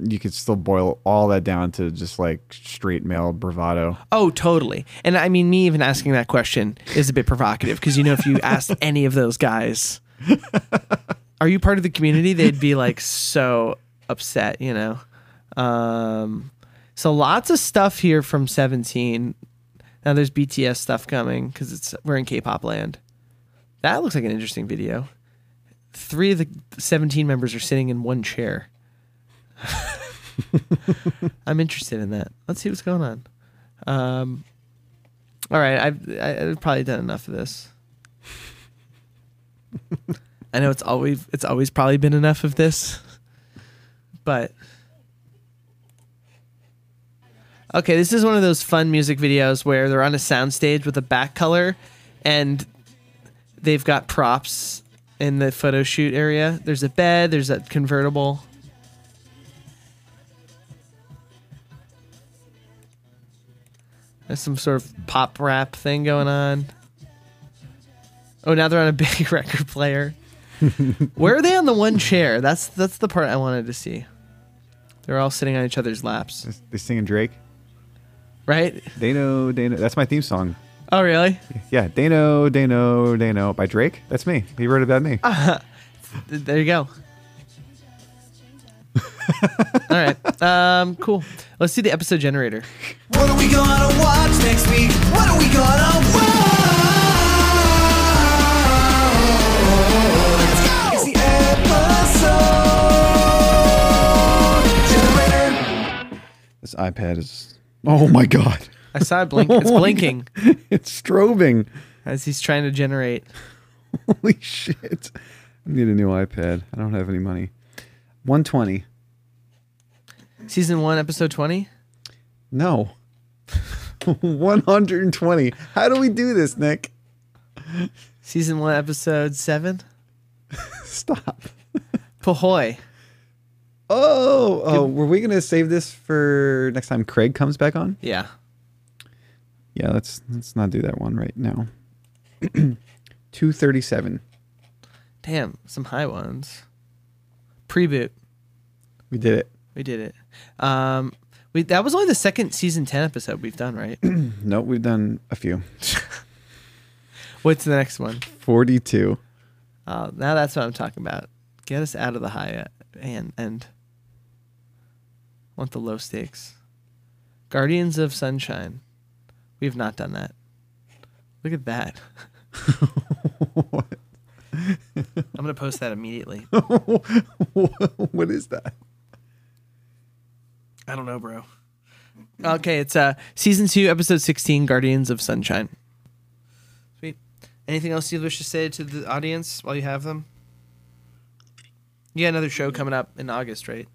you could still boil all that down to just like straight male bravado. Oh, totally. And I mean, me even asking that question is a bit provocative because you know, if you asked any of those guys, are you part of the community? They'd be like so upset, you know? Um, so lots of stuff here from 17. Now there's BTS stuff coming because it's we're in K-pop land. That looks like an interesting video. Three of the 17 members are sitting in one chair. I'm interested in that. Let's see what's going on. Um, all right, I've, I- I've probably done enough of this. I know it's always it's always probably been enough of this, but okay, this is one of those fun music videos where they're on a soundstage with a back color, and they've got props in the photo shoot area. There's a bed. There's a convertible. There's some sort of pop rap thing going on. Oh, now they're on a big record player. Where are they on the one chair? That's that's the part I wanted to see. They're all sitting on each other's laps, They're singing Drake. right? They know, they know. That's my theme song. Oh, really? Yeah, they know, they know, they know by Drake. That's me. He wrote about me. Th- There you go. all right. Um, cool. Let's see the episode generator. What are we gonna watch next week? What are we gonna watch? It's the episode generator. This iPad is. Oh my god! I saw it blink. It's blinking It's strobing. as he's trying to generate. Holy shit! I need a new iPad. I don't have any money. One twenty. Season one, episode twenty. No. One hundred and twenty. How do we do this, Nick? Season one, episode seven. Stop. Pahoy. Oh, oh, were we gonna save this for next time Craig comes back on? Yeah. Yeah, let's let's not do that one right now. Two thirty-seven. Damn, some high ones. Pre-boot. We did it. We did it. Um, we that was only the second season ten episode we've done, right? Nope, we've done a few. What's the next one? Forty-two. Oh, now that's what I'm talking about. Get us out of the high uh, and. Want the low stakes. Guardians of Sunshine. We have not done that. Look at that. I'm gonna post that immediately. what is that? I don't know, bro. Okay, it's uh season two, episode sixteen, Guardians of Sunshine. Sweet. Anything else you wish to say to the audience while you have them? You got another show coming up in August, right?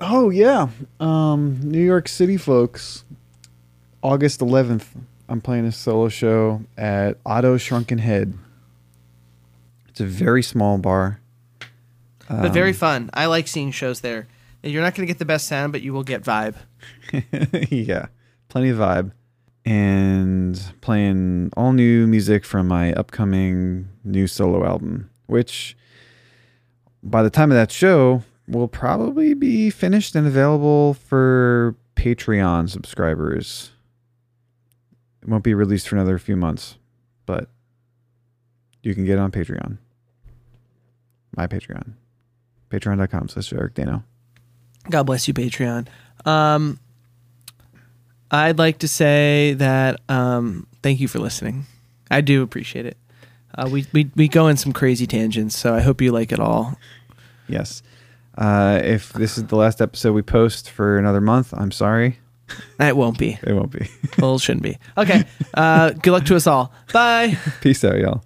Oh yeah, um, New York City folks. August 11th, I'm playing a solo show at Otto's Shrunken Head. It's a very small bar. But very um, fun. I like seeing shows there. You're not going to get the best sound, but you will get vibe. yeah, plenty of vibe. And playing all new music from my upcoming new solo album, which by the time of that show will probably be finished and available for Patreon subscribers. It won't be released for another few months, but you can get it on Patreon. My Patreon. Patreon.com slash Eric Daino. God bless you, Patreon. Um, I'd like to say that um, thank you for listening. I do appreciate it. Uh, we, we we go in some crazy tangents, so I hope you like it all. Yes. Uh, if this is the last episode we post for another month, I'm sorry. It won't be. It won't be. Well, it shouldn't be. Okay. Uh, good luck to us all. Bye. Peace out, y'all.